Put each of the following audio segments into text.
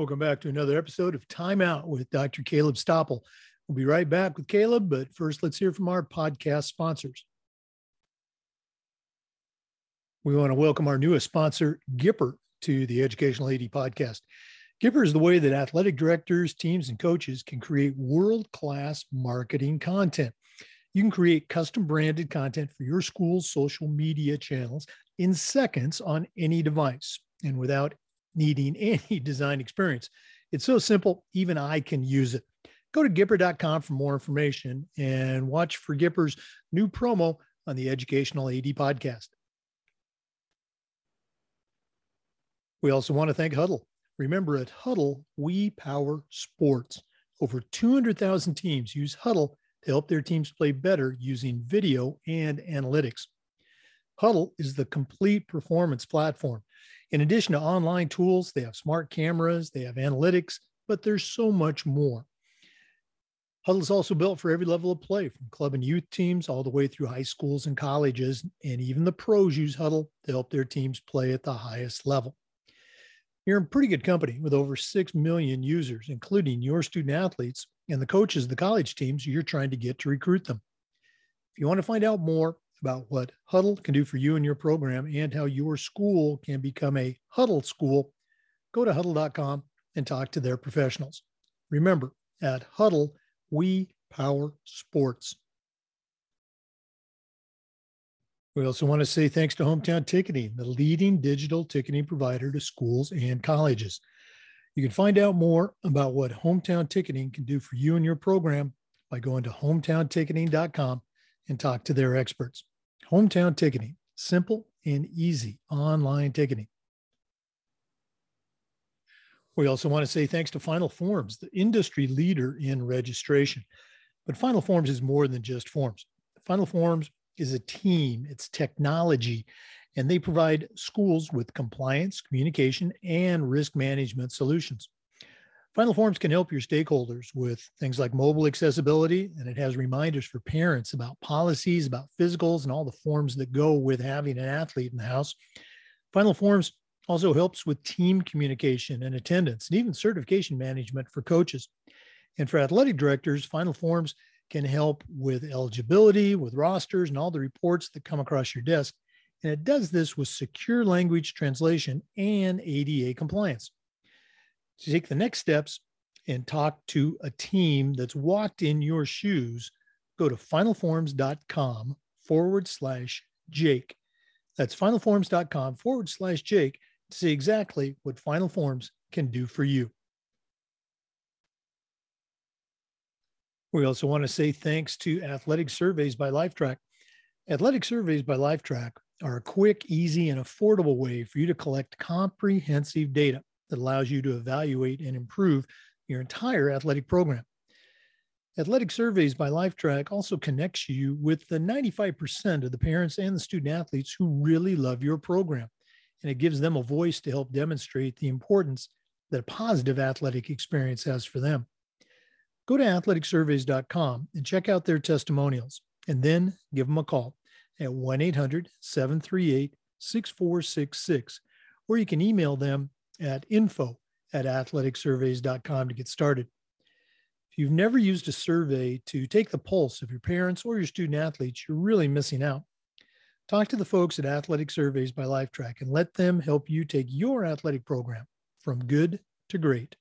Welcome back to another episode of Time Out with Dr. Caleb Stoppel. We'll be right back with Caleb, but first, let's hear from our podcast sponsors. We want to welcome our newest sponsor, Gipper, to the Educational AD podcast. Gipper is the way that athletic directors, teams, and coaches can create world class marketing content. You can create custom branded content for your school's social media channels in seconds on any device and without needing any design experience. It's so simple, even I can use it. Go to Gipper.com for more information and watch for Gipper's new promo on the Educational AD podcast. We also want to thank Hudl. Remember, at Hudl, we power sports. Over 200,000 teams use Hudl to help their teams play better using video and analytics. Hudl is the complete performance platform. In addition to online tools, they have smart cameras, they have analytics, but there's so much more. Hudl is also built for every level of play, from club and youth teams all the way through high schools and colleges, and even the pros use Hudl to help their teams play at the highest level. You're in pretty good company with over 6 million users, including your student athletes and the coaches of the college teams you're trying to get to recruit them. If you want to find out more about what Hudl can do for you and your program and how your school can become a Hudl school, go to hudl.com and talk to their professionals. Remember, at Hudl, we power sports. We also want to say thanks to Hometown Ticketing, the leading digital ticketing provider to schools and colleges. You can find out more about what Hometown Ticketing can do for you and your program by going to hometownticketing.com and talk to their experts. Hometown Ticketing, simple and easy online ticketing. We also want to say thanks to Final Forms, the industry leader in registration. But Final Forms is more than just forms. Final Forms is a team, it's technology, and they provide schools with compliance, communication, and risk management solutions. Final Forms can help your stakeholders with things like mobile accessibility, and it has reminders for parents about policies, about physicals, and all the forms that go with having an athlete in the house. Final Forms also helps with team communication and attendance, and even certification management for coaches. And for athletic directors, Final Forms can help with eligibility, with rosters, and all the reports that come across your desk. And it does this with secure language translation and ADA compliance to take the next steps and talk to a team that's walked in your shoes, go to finalforms.com forward slash Jake. That's finalforms.com forward slash Jake to see exactly what Final Forms can do for you. We also want to say thanks to Athletic Surveys by Lifetrack. Athletic Surveys by Lifetrack are a quick, easy, and affordable way for you to collect comprehensive data that allows you to evaluate and improve your entire athletic program. Athletic Surveys by Lifetrack also connects you with the 95% of the parents and the student athletes who really love your program. And it gives them a voice to help demonstrate the importance that a positive athletic experience has for them. Go to athleticsurveys.com and check out their testimonials, and then give them a call at 1 800 738 6466, or you can email them at info at athleticsurveys.com to get started. If you've never used a survey to take the pulse of your parents or your student athletes, you're really missing out. Talk to the folks at Athletic Surveys by Lifetrack and let them help you take your athletic program from good to great.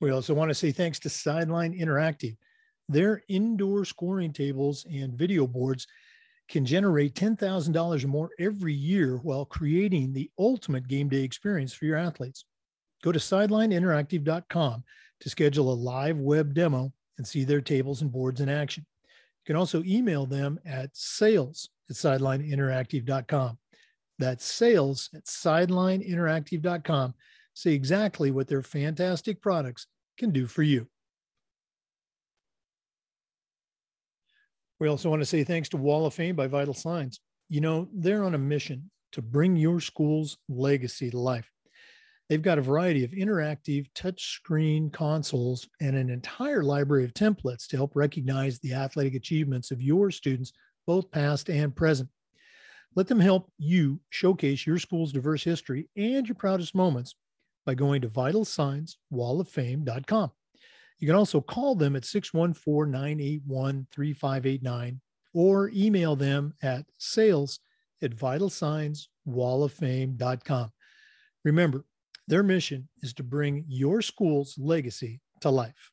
We also want to say thanks to Sideline Interactive. Their indoor scoring tables and video boards can generate $10,000 or more every year while creating the ultimate game day experience for your athletes. Go to sidelineinteractive.com to schedule a live web demo and see their tables and boards in action. You can also email them at sales at sidelineinteractive.com. That's sales at sidelineinteractive.com. See exactly what their fantastic products can do for you. We also want to say thanks to Wall of Fame by Vital Signs. You know, they're on a mission to bring your school's legacy to life. They've got a variety of interactive touchscreen consoles and an entire library of templates to help recognize the athletic achievements of your students, both past and present. Let them help you showcase your school's diverse history and your proudest moments by going to vitalsignswalloffame.com. You can also call them at 614 981 3589 or email them at sales at vitalsignswalloffame.com. Remember, their mission is to bring your school's legacy to life.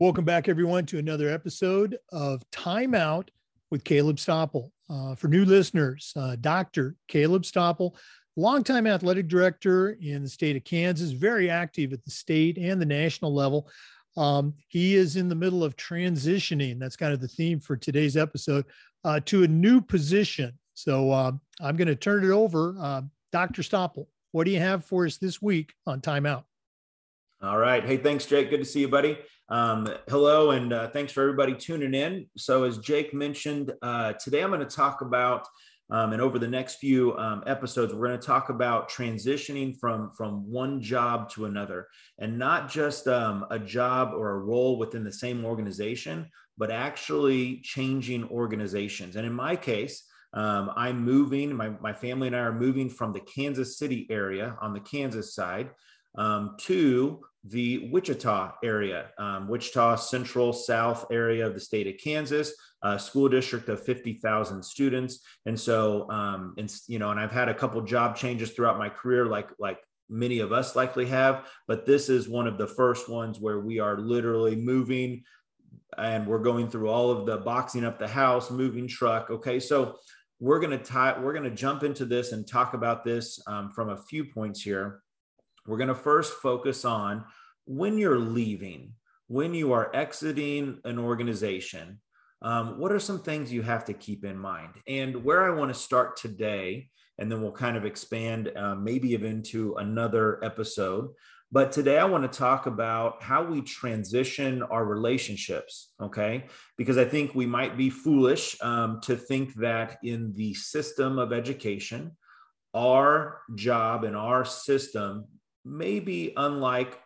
Welcome back, everyone, to another episode of Time Out with Caleb Stoppel. Uh, for new listeners, uh, Dr. Caleb Stoppel, longtime athletic director in the state of Kansas, very active at the state and the national level. Um, he is in the middle of transitioning. That's kind of the theme for today's episode uh, to a new position. So uh, I'm going to turn it over. Uh, Dr. Stoppel, what do you have for us this week on Timeout? All right. Hey, thanks, Jake. Good to see you, buddy. Um, hello, and uh, thanks for everybody tuning in. So, as Jake mentioned, uh, today I'm going to talk about, um, and over the next few um, episodes, we're going to talk about transitioning from from one job to another, and not just um, a job or a role within the same organization, but actually changing organizations. And in my case, um, I'm moving, my, my family and I are moving from the Kansas City area on the Kansas side um, to the Wichita area, um, Wichita Central South area of the state of Kansas, a school district of 50,000 students. And so, um, and, you know, and I've had a couple job changes throughout my career, like, like many of us likely have, but this is one of the first ones where we are literally moving and we're going through all of the boxing up the house, moving truck. Okay. So we're going to tie, we're going to jump into this and talk about this um, from a few points here. We're going to first focus on when you're leaving, when you are exiting an organization, um, what are some things you have to keep in mind? And where I want to start today, and then we'll kind of expand uh, maybe to another episode. But today I want to talk about how we transition our relationships, okay? Because I think we might be foolish um, to think that in the system of education, our job and our system maybe unlike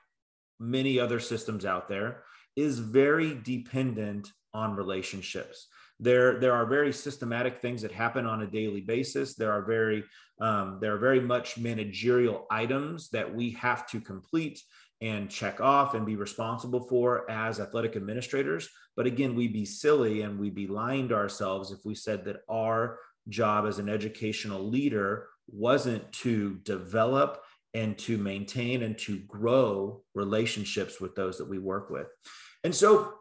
many other systems out there, is very dependent on relationships. There, there are very systematic things that happen on a daily basis. There are very, um, there are very much managerial items that we have to complete and check off and be responsible for as athletic administrators. But again, we'd be silly and we'd be lying to ourselves if we said that our job as an educational leader wasn't to develop and to maintain and to grow relationships with those that we work with. And so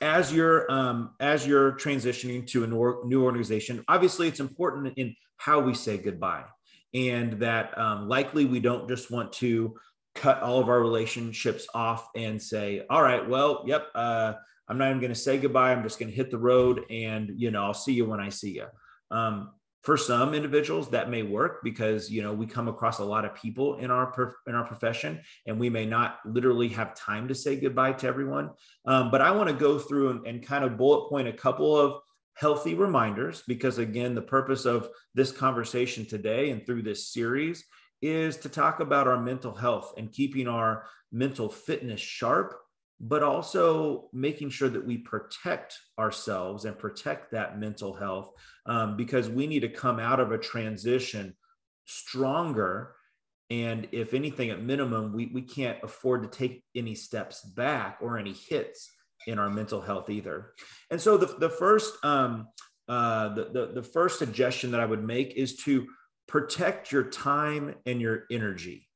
as you're um, as you're transitioning to a new organization, obviously it's important in how we say goodbye, and that um, likely we don't just want to cut all of our relationships off and say, "All right, well, yep, uh, I'm not even going to say goodbye. I'm just going to hit the road, and you know, I'll see you when I see you." Um, for some individuals that may work because you know we come across a lot of people in our in our profession and we may not literally have time to say goodbye to everyone. Um, but i want to go through and, and kind of bullet point a couple of healthy reminders because again the purpose of this conversation today and through this series is to talk about our mental health and keeping our mental fitness sharp but also making sure that we protect ourselves and protect that mental health um, because we need to come out of a transition stronger. And if anything at minimum we, we can't afford to take any steps back or any hits in our mental health either. And so the, the first um, uh, the, the, the first suggestion that i would make is to protect your time and your energy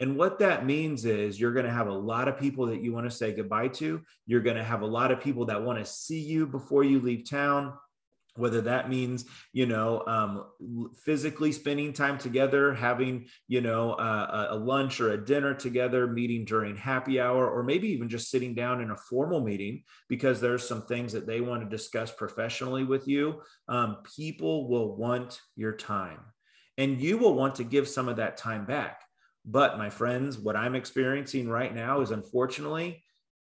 and what that means is you're going to have a lot of people that you want to say goodbye to. You're going to have a lot of people that want to see you before you leave town whether that means you know um, physically spending time together having you know uh, a lunch or a dinner together meeting during happy hour or maybe even just sitting down in a formal meeting because there's some things that they want to discuss professionally with you um, people will want your time and you will want to give some of that time back but my friends, what I'm experiencing right now is unfortunately,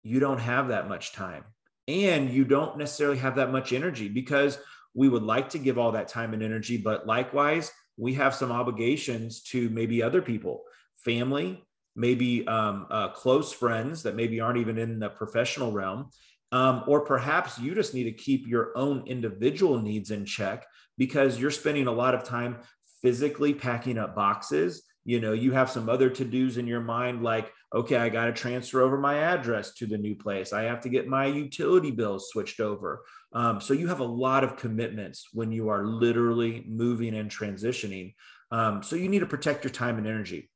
you don't have that much time and you don't necessarily have that much energy because we would like to give all that time and energy. But likewise, we have some obligations to maybe other people, family, maybe um, uh, close friends that maybe aren't even in the professional realm. Um, or perhaps you just need to keep your own individual needs in check because you're spending a lot of time physically packing up boxes. You know, you have some other to dos in your mind, like, okay, I got to transfer over my address to the new place. I have to get my utility bills switched over. Um, so you have a lot of commitments when you are literally moving and transitioning. Um, so you need to protect your time and energy.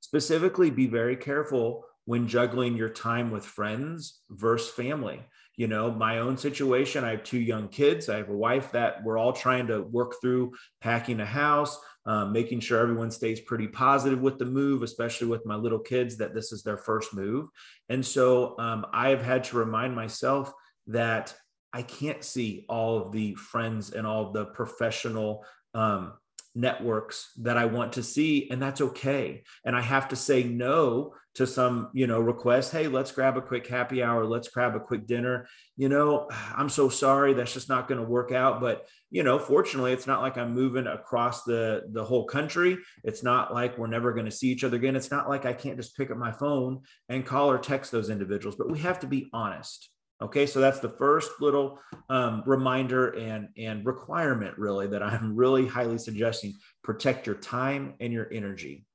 Specifically, be very careful when juggling your time with friends versus family. You know, my own situation, I have two young kids. I have a wife that we're all trying to work through packing a house, um, making sure everyone stays pretty positive with the move, especially with my little kids that this is their first move. And so um, I have had to remind myself that I can't see all of the friends and all the professional um, networks that I want to see, and that's okay. And I have to say no to some, you know, request. Hey, let's grab a quick happy hour. Let's grab a quick dinner. You know, I'm so sorry. That's just not going to work out. But you know, fortunately, it's not like I'm moving across the the whole country. It's not like we're never going to see each other again. It's not like I can't just pick up my phone and call or text those individuals. But we have to be honest Okay, so that's the first little um, reminder and and requirement really that I'm really highly suggesting protect your time and your energy.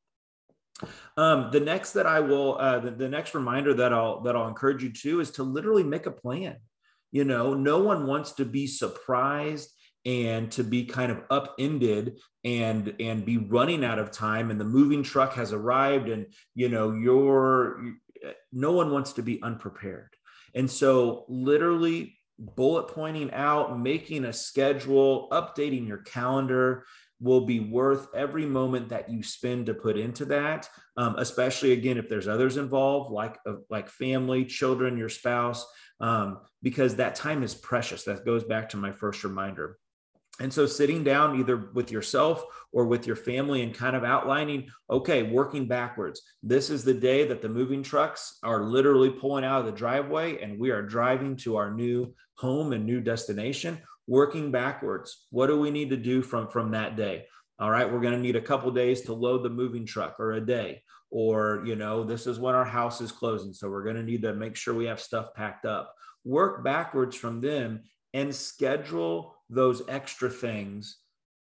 Um, the next that I will uh, the, the next reminder that I'll that I'll encourage you to is to literally make a plan. You know, no one wants to be surprised and to be kind of upended and and be running out of time and the moving truck has arrived and you know you're no one wants to be unprepared and so, literally, bullet pointing out, making a schedule, updating your calendar will be worth every moment that you spend to put into that. Um, especially again, if there's others involved, like uh, like family, children, your spouse, um, because that time is precious. That goes back to my first reminder. And so sitting down either with yourself or with your family and kind of outlining, okay, working backwards. This is the day that the moving trucks are literally pulling out of the driveway and we are driving to our new home and new destination, working backwards. What do we need to do from from that day? All right, we're going to need a couple days to load the moving truck or a day or you know, this is when our house is closing, so we're going to need to make sure we have stuff packed up. Work backwards from them and schedule those extra things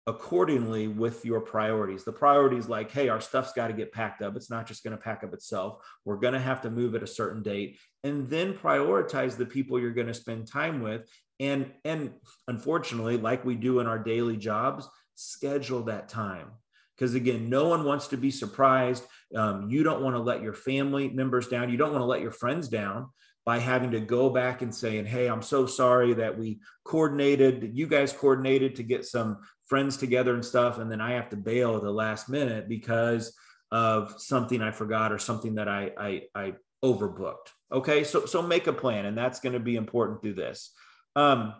accordingly with your priorities. The priorities like, hey, our stuff's got to get packed up. It's not just going to pack up itself. We're going to have to move at a certain date and then prioritize the people you're going to spend time with. And, and unfortunately, like we do in our daily jobs, schedule that time. Because again, no one wants to be surprised. Um, you don't want to let your family members down. You don't want to let your friends down by having to go back and saying, Hey, I'm so sorry that we coordinated, you guys coordinated to get some friends together and stuff. And then I have to bail at the last minute because of something I forgot or something that I, I, I overbooked. Okay. So, so make a plan and that's going to be important through this. Um,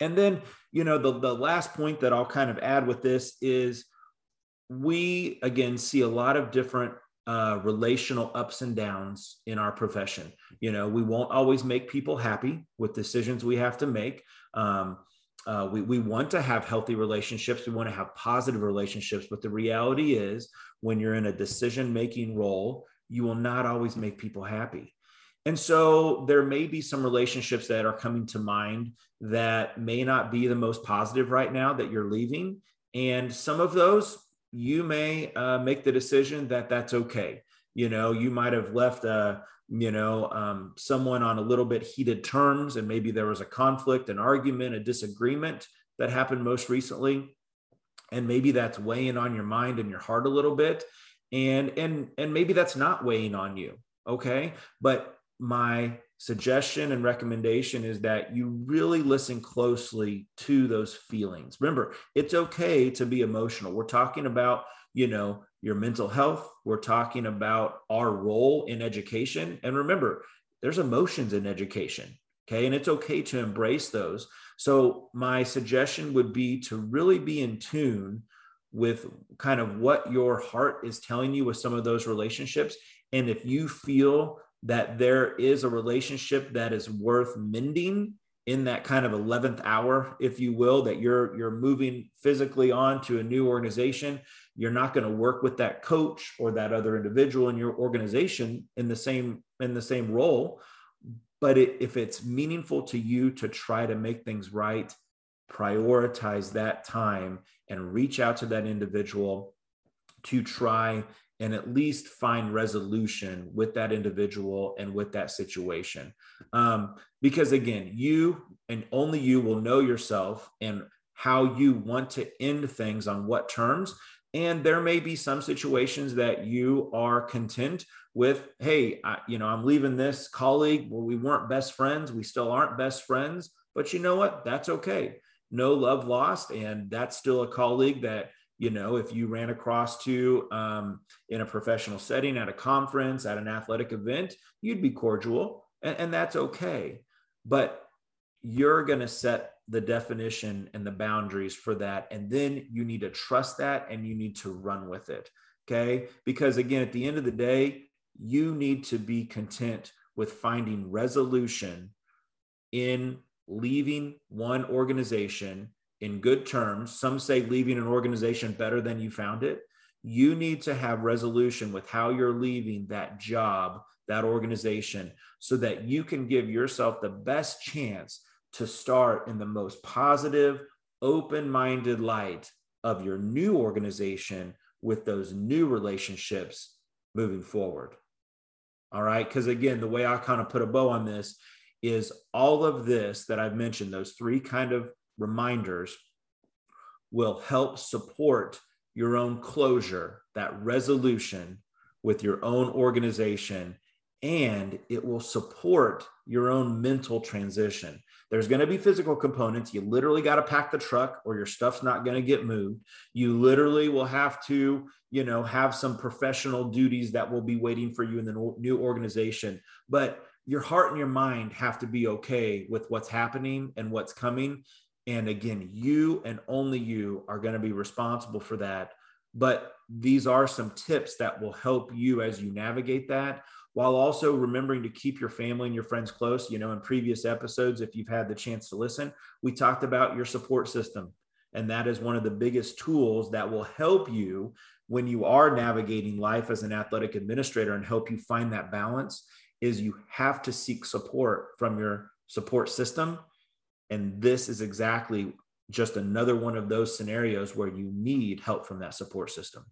and then, you know, the, the last point that I'll kind of add with this is we again see a lot of different uh, relational ups and downs in our profession. You know, we won't always make people happy with decisions we have to make. Um, uh, we, we want to have healthy relationships. We want to have positive relationships. But the reality is, when you're in a decision making role, you will not always make people happy. And so there may be some relationships that are coming to mind that may not be the most positive right now that you're leaving. And some of those you may uh, make the decision that that's okay. You know, you might have left a, uh, you know, um, someone on a little bit heated terms, and maybe there was a conflict, an argument, a disagreement that happened most recently, and maybe that's weighing on your mind and your heart a little bit, and and and maybe that's not weighing on you. Okay, but my suggestion and recommendation is that you really listen closely to those feelings. Remember, it's okay to be emotional. We're talking about, you know, your mental health, we're talking about our role in education. And remember, there's emotions in education, okay? And it's okay to embrace those. So, my suggestion would be to really be in tune with kind of what your heart is telling you with some of those relationships. And if you feel that there is a relationship that is worth mending in that kind of 11th hour if you will that you're you're moving physically on to a new organization. You're not going to work with that coach or that other individual in your organization in the same in the same role. But it, if it's meaningful to you to try to make things right, prioritize that time and reach out to that individual to try and at least find resolution with that individual and with that situation. Um, because again, you and only you will know yourself and how you want to end things on what terms. And there may be some situations that you are content with. Hey, I, you know, I'm leaving this colleague. Well, we weren't best friends. We still aren't best friends. But you know what? That's okay. No love lost. And that's still a colleague that you know if you ran across to um, in a professional setting at a conference at an athletic event you'd be cordial and, and that's okay. But you're going to set the definition and the boundaries for that and then you need to trust that and you need to run with it okay? Because again at the end of the day you need to be content with finding resolution in leaving one organization in good terms. Some say leaving an organization better than you found it. You need to have resolution with how you're leaving that job, that organization, so that you can give yourself the best chance to start in the most positive, open minded light of your new organization with those new relationships moving forward. All right. Because again, the way I kind of put a bow on this is all of this that I've mentioned, those three kind of reminders will help support your own closure, that resolution with your own organization, and it will support your own mental transition. There's going to be physical components. You literally got to pack the truck or your stuff's not going to get moved. You literally will have to, you know, have some professional duties that will be waiting for you in the new organization. But your heart and your mind have to be okay with what's happening and what's coming and again, you and only you are going to be responsible for that. But these are some tips that will help you as you navigate that while also remembering to keep your family and your friends close. You know, in previous episodes, if you've had the chance to listen, we talked about your support system. And that is one of the biggest tools that will help you when you are navigating life as an athletic administrator and help you find that balance is you have to seek support from your support system and this is exactly just another one of those scenarios where you need help from that support system.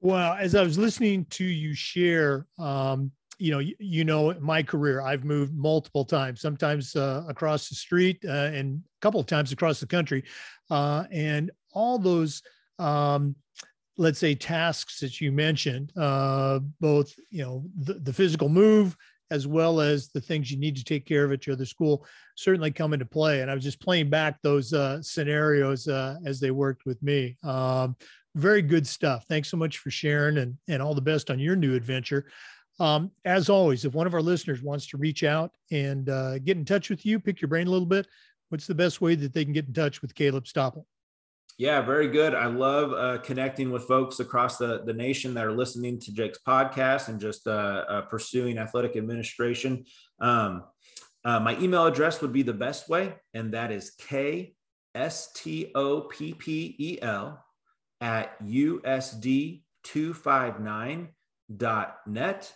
Well, as I was listening to you share, um, you know, you, you, know, my career, I've moved multiple times, sometimes uh, across the street uh, and a couple of times across the country. Uh, and all those, um, let's say, tasks that you mentioned, uh, both, you know, the, the physical move, as well as the things you need to take care of at your other school certainly come into play. And I was just playing back those uh, scenarios uh, as they worked with me. Um, very good stuff. Thanks so much for sharing and, and all the best on your new adventure. Um, as always, if one of our listeners wants to reach out and uh, get in touch with you, pick your brain a little bit, what's the best way that they can get in touch with Caleb Stoppel? Yeah, very good. I love uh, connecting with folks across the, the nation that are listening to Jake's podcast and just uh, uh, pursuing athletic administration. Um, uh, my email address would be the best way, and that is K S T O P P E L at USD259.net.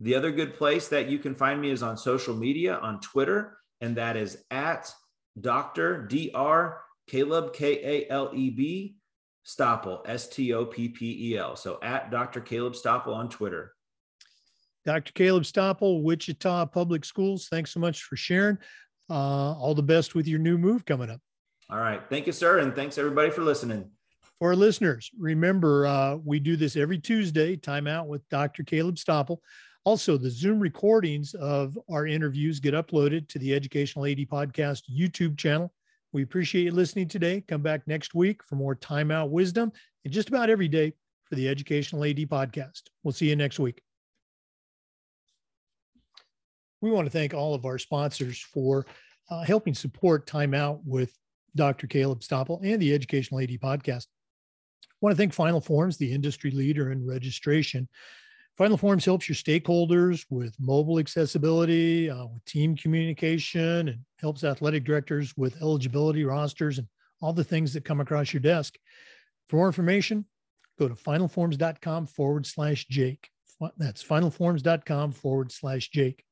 The other good place that you can find me is on social media on Twitter, and that is at Dr. Dr. Caleb, K A L E B, Stoppel, S T O P P E L. So at Dr. Caleb Stoppel on Twitter. Dr. Caleb Stoppel, Wichita Public Schools. Thanks so much for sharing. Uh, all the best with your new move coming up. All right. Thank you, sir. And thanks everybody for listening. For our listeners, remember uh, we do this every Tuesday, time out with Dr. Caleb Stoppel. Also, the Zoom recordings of our interviews get uploaded to the Educational AD Podcast YouTube channel. We appreciate you listening today. Come back next week for more timeout wisdom and just about every day for the Educational AD podcast. We'll see you next week. We want to thank all of our sponsors for uh, helping support Timeout with Dr. Caleb Stoppel and the Educational AD podcast. I want to thank Final Forms, the industry leader in registration, Final Forms helps your stakeholders with mobile accessibility, uh, with team communication, and helps athletic directors with eligibility rosters and all the things that come across your desk. For more information, go to finalforms.com forward slash Jake. That's finalforms.com forward slash Jake.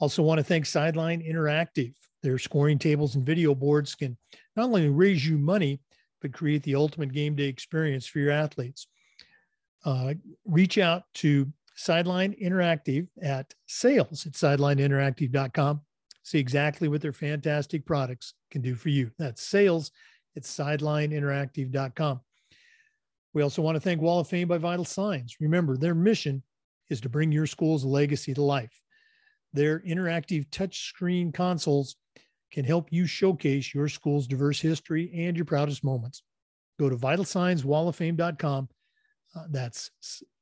Also, want to thank Sideline Interactive. Their scoring tables and video boards can not only raise you money, but create the ultimate game day experience for your athletes. Uh, reach out to Sideline Interactive at sales at sidelineinteractive.com. See exactly what their fantastic products can do for you. That's sales at sidelineinteractive.com. We also want to thank Wall of Fame by Vital Signs. Remember, their mission is to bring your school's legacy to life. Their interactive touchscreen consoles can help you showcase your school's diverse history and your proudest moments. Go to vitalsignswalloffame.com. Uh, that's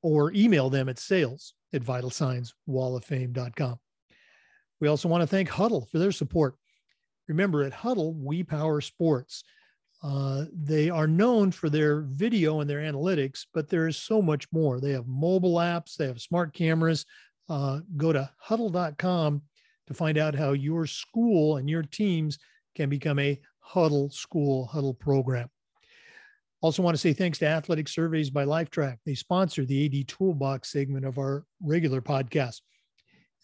or email them at sales at vitalsignswalloffame.com. We also want to thank Hudl for their support. Remember, at Hudl, we power sports. Uh, they are known for their video and their analytics, but there is so much more. They have mobile apps, they have smart cameras. Uh, go to hudl.com to find out how your school and your teams can become a Hudl school, Hudl program. Also, want to say thanks to Athletic Surveys by Lifetrack. They sponsor the AD Toolbox segment of our regular podcast.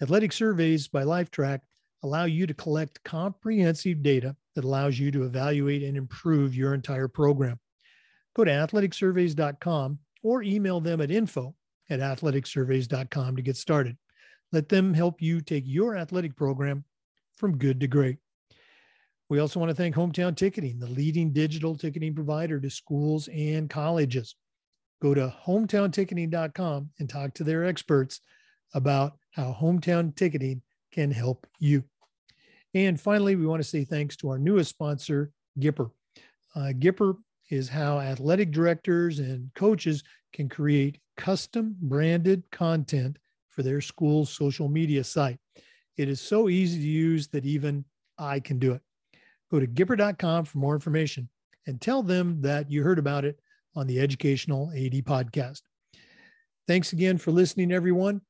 Athletic Surveys by Lifetrack allow you to collect comprehensive data that allows you to evaluate and improve your entire program. Go to athleticsurveys.com or email them at info at athleticsurveys.com to get started. Let them help you take your athletic program from good to great. We also want to thank Hometown Ticketing, the leading digital ticketing provider to schools and colleges. Go to hometownticketing.com and talk to their experts about how hometown ticketing can help you. And finally, we want to say thanks to our newest sponsor, Gipper. Uh, Gipper is how athletic directors and coaches can create custom branded content for their school's social media site. It is so easy to use that even I can do it. Go to Gipper.com for more information and tell them that you heard about it on the Educational AD podcast. Thanks again for listening, everyone.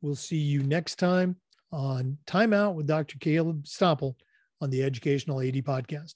We'll see you next time on Time Out with Dr. Caleb Stoppel on the Educational AD podcast.